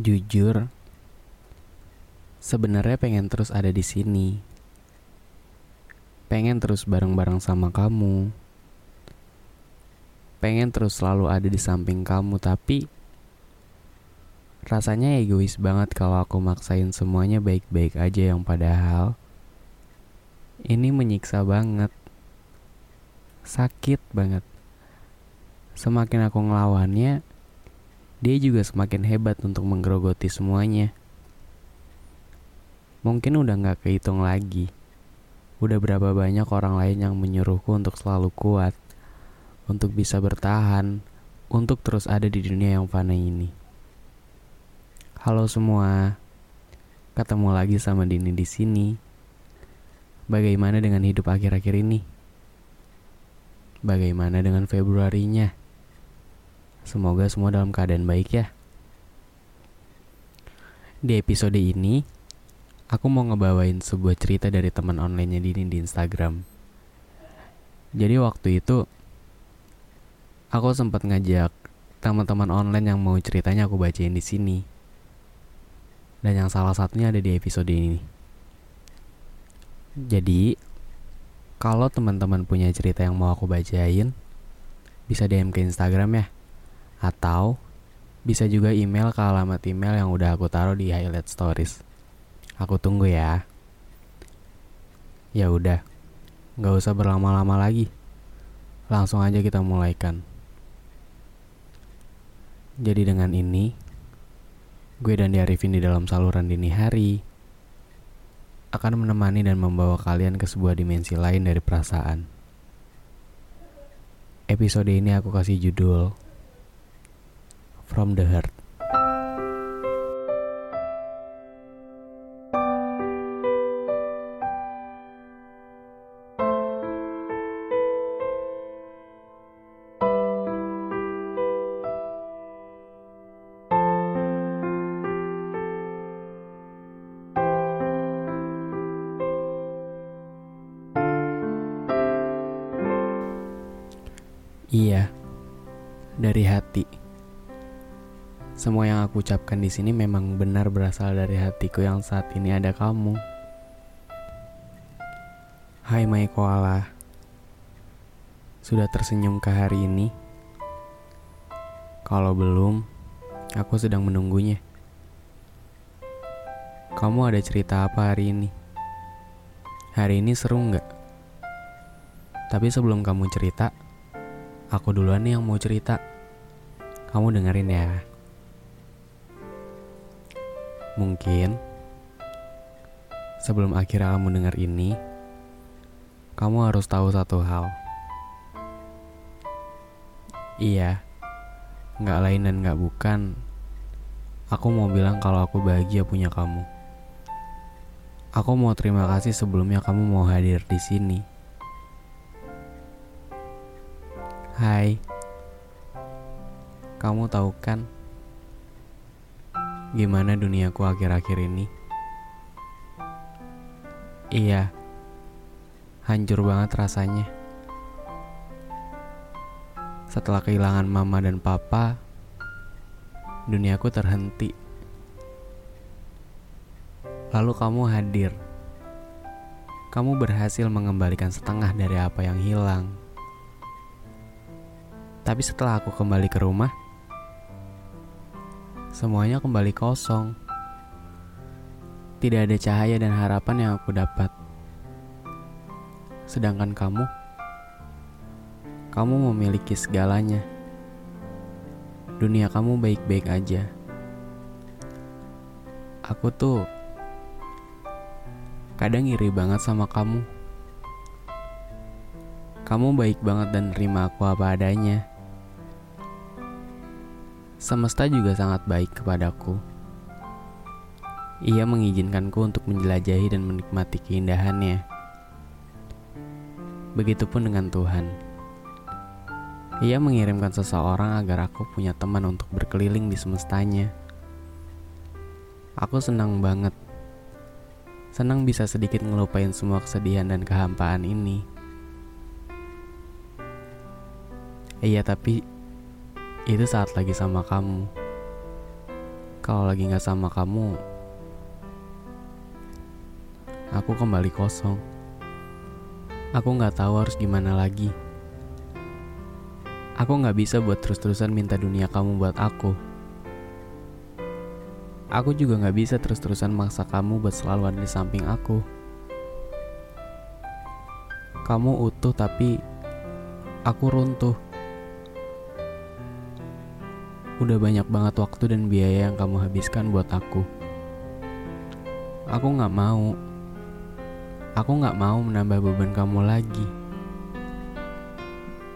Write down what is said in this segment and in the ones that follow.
Jujur, sebenarnya pengen terus ada di sini. Pengen terus bareng-bareng sama kamu. Pengen terus selalu ada di samping kamu, tapi rasanya egois banget kalau aku maksain semuanya baik-baik aja yang padahal ini menyiksa banget. Sakit banget. Semakin aku ngelawannya, dia juga semakin hebat untuk menggerogoti semuanya. Mungkin udah gak kehitung lagi. Udah berapa banyak orang lain yang menyuruhku untuk selalu kuat, untuk bisa bertahan, untuk terus ada di dunia yang fana ini. Halo semua, ketemu lagi sama Dini di sini. Bagaimana dengan hidup akhir-akhir ini? Bagaimana dengan Februarinya? Semoga semua dalam keadaan baik ya. Di episode ini, aku mau ngebawain sebuah cerita dari teman online-nya Dini di Instagram. Jadi waktu itu, aku sempat ngajak teman-teman online yang mau ceritanya aku bacain di sini. Dan yang salah satunya ada di episode ini. Jadi, kalau teman-teman punya cerita yang mau aku bacain, bisa DM ke Instagram ya. Atau bisa juga email ke alamat email yang udah aku taruh di highlight stories. Aku tunggu ya. Ya udah, nggak usah berlama-lama lagi. Langsung aja kita mulaikan. Jadi dengan ini, gue dan Diarifin di dalam saluran dini hari akan menemani dan membawa kalian ke sebuah dimensi lain dari perasaan. Episode ini aku kasih judul from the heart. Iya, dari hati. Semua yang aku ucapkan di sini memang benar berasal dari hatiku yang saat ini ada kamu. Hai My Koala. Sudah tersenyum ke hari ini? Kalau belum, aku sedang menunggunya. Kamu ada cerita apa hari ini? Hari ini seru nggak? Tapi sebelum kamu cerita, aku duluan nih yang mau cerita. Kamu dengerin ya. Mungkin sebelum akhirnya kamu dengar ini, kamu harus tahu satu hal. Iya, nggak lain dan nggak bukan. Aku mau bilang kalau aku bahagia punya kamu. Aku mau terima kasih sebelumnya kamu mau hadir di sini. Hai, kamu tahu kan? Gimana duniaku akhir-akhir ini. Iya, hancur banget rasanya. Setelah kehilangan mama dan papa, duniaku terhenti. Lalu kamu hadir. Kamu berhasil mengembalikan setengah dari apa yang hilang. Tapi setelah aku kembali ke rumah, semuanya kembali kosong. Tidak ada cahaya dan harapan yang aku dapat. Sedangkan kamu, kamu memiliki segalanya. Dunia kamu baik-baik aja. Aku tuh kadang iri banget sama kamu. Kamu baik banget dan terima aku apa adanya. Semesta juga sangat baik kepadaku. Ia mengizinkanku untuk menjelajahi dan menikmati keindahannya. Begitupun dengan Tuhan. Ia mengirimkan seseorang agar aku punya teman untuk berkeliling di semestanya. Aku senang banget. Senang bisa sedikit ngelupain semua kesedihan dan kehampaan ini. Iya tapi itu saat lagi sama kamu. Kalau lagi gak sama kamu, aku kembali kosong. Aku gak tahu harus gimana lagi. Aku gak bisa buat terus-terusan minta dunia kamu buat aku. Aku juga gak bisa terus-terusan maksa kamu buat selalu ada di samping aku. Kamu utuh tapi aku runtuh. Udah banyak banget waktu dan biaya yang kamu habiskan buat aku. Aku gak mau. Aku gak mau menambah beban kamu lagi.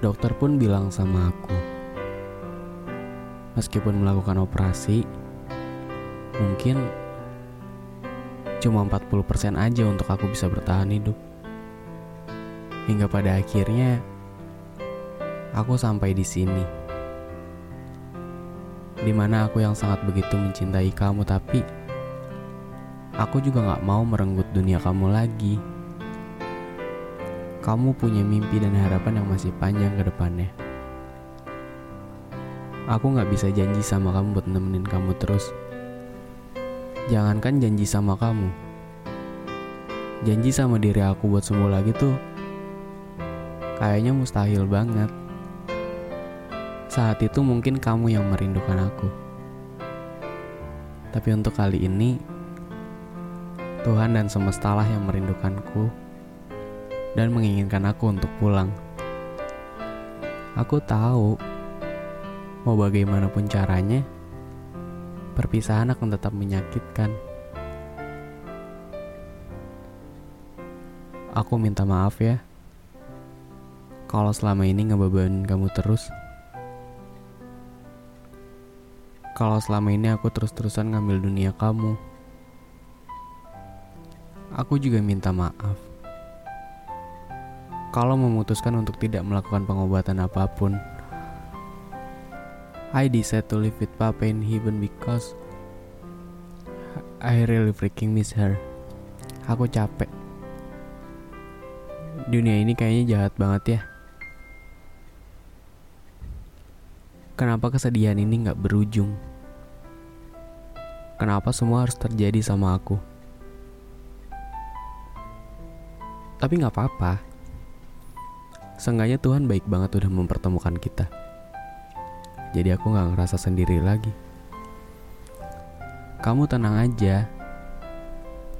Dokter pun bilang sama aku, meskipun melakukan operasi, mungkin cuma 40% aja untuk aku bisa bertahan hidup. Hingga pada akhirnya, aku sampai di sini di mana aku yang sangat begitu mencintai kamu tapi aku juga gak mau merenggut dunia kamu lagi. Kamu punya mimpi dan harapan yang masih panjang ke depannya. Aku gak bisa janji sama kamu buat nemenin kamu terus. Jangankan janji sama kamu. Janji sama diri aku buat sembuh lagi tuh kayaknya mustahil banget. Saat itu mungkin kamu yang merindukan aku. Tapi untuk kali ini, Tuhan dan semestalah yang merindukanku dan menginginkan aku untuk pulang. Aku tahu, mau bagaimanapun caranya, perpisahan akan tetap menyakitkan. Aku minta maaf ya, kalau selama ini ngebebanin kamu terus. Kalau selama ini aku terus-terusan ngambil dunia kamu. Aku juga minta maaf. Kalau memutuskan untuk tidak melakukan pengobatan apa pun, I decided to live with Papa in heaven because I really freaking miss her. Aku capek. Dunia ini kayaknya jahat banget ya. Kenapa kesedihan ini gak berujung? Kenapa semua harus terjadi sama aku? Tapi gak apa-apa. Seenggaknya Tuhan baik banget udah mempertemukan kita. Jadi aku gak ngerasa sendiri lagi. Kamu tenang aja.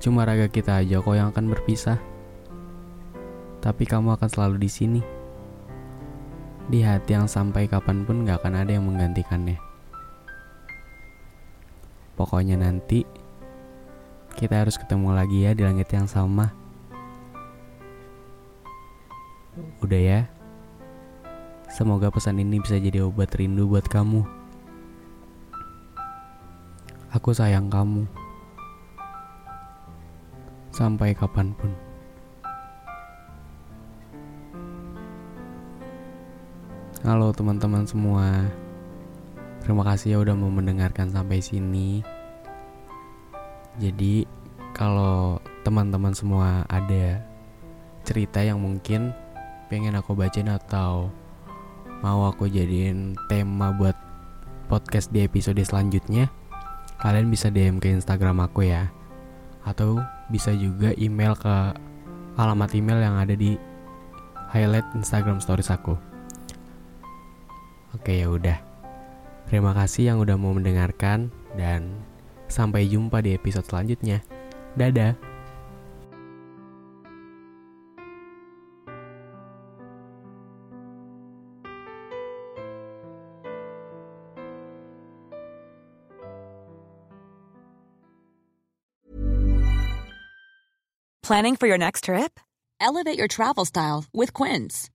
Cuma raga kita aja kok yang akan berpisah. Tapi kamu akan selalu di sini di hati yang sampai kapan pun gak akan ada yang menggantikannya. Pokoknya nanti kita harus ketemu lagi ya di langit yang sama. Udah ya. Semoga pesan ini bisa jadi obat rindu buat kamu. Aku sayang kamu. Sampai kapan pun. Halo teman-teman semua. Terima kasih ya udah mau mendengarkan sampai sini. Jadi kalau teman-teman semua ada cerita yang mungkin pengen aku bacain atau mau aku jadiin tema buat podcast di episode selanjutnya Kalian bisa DM ke Instagram aku ya. Atau bisa juga email ke alamat email yang ada di highlight Instagram stories aku Oke ya udah. Terima kasih yang udah mau mendengarkan dan sampai jumpa di episode selanjutnya. Dadah. Planning for your next trip? Elevate your travel style with Quince.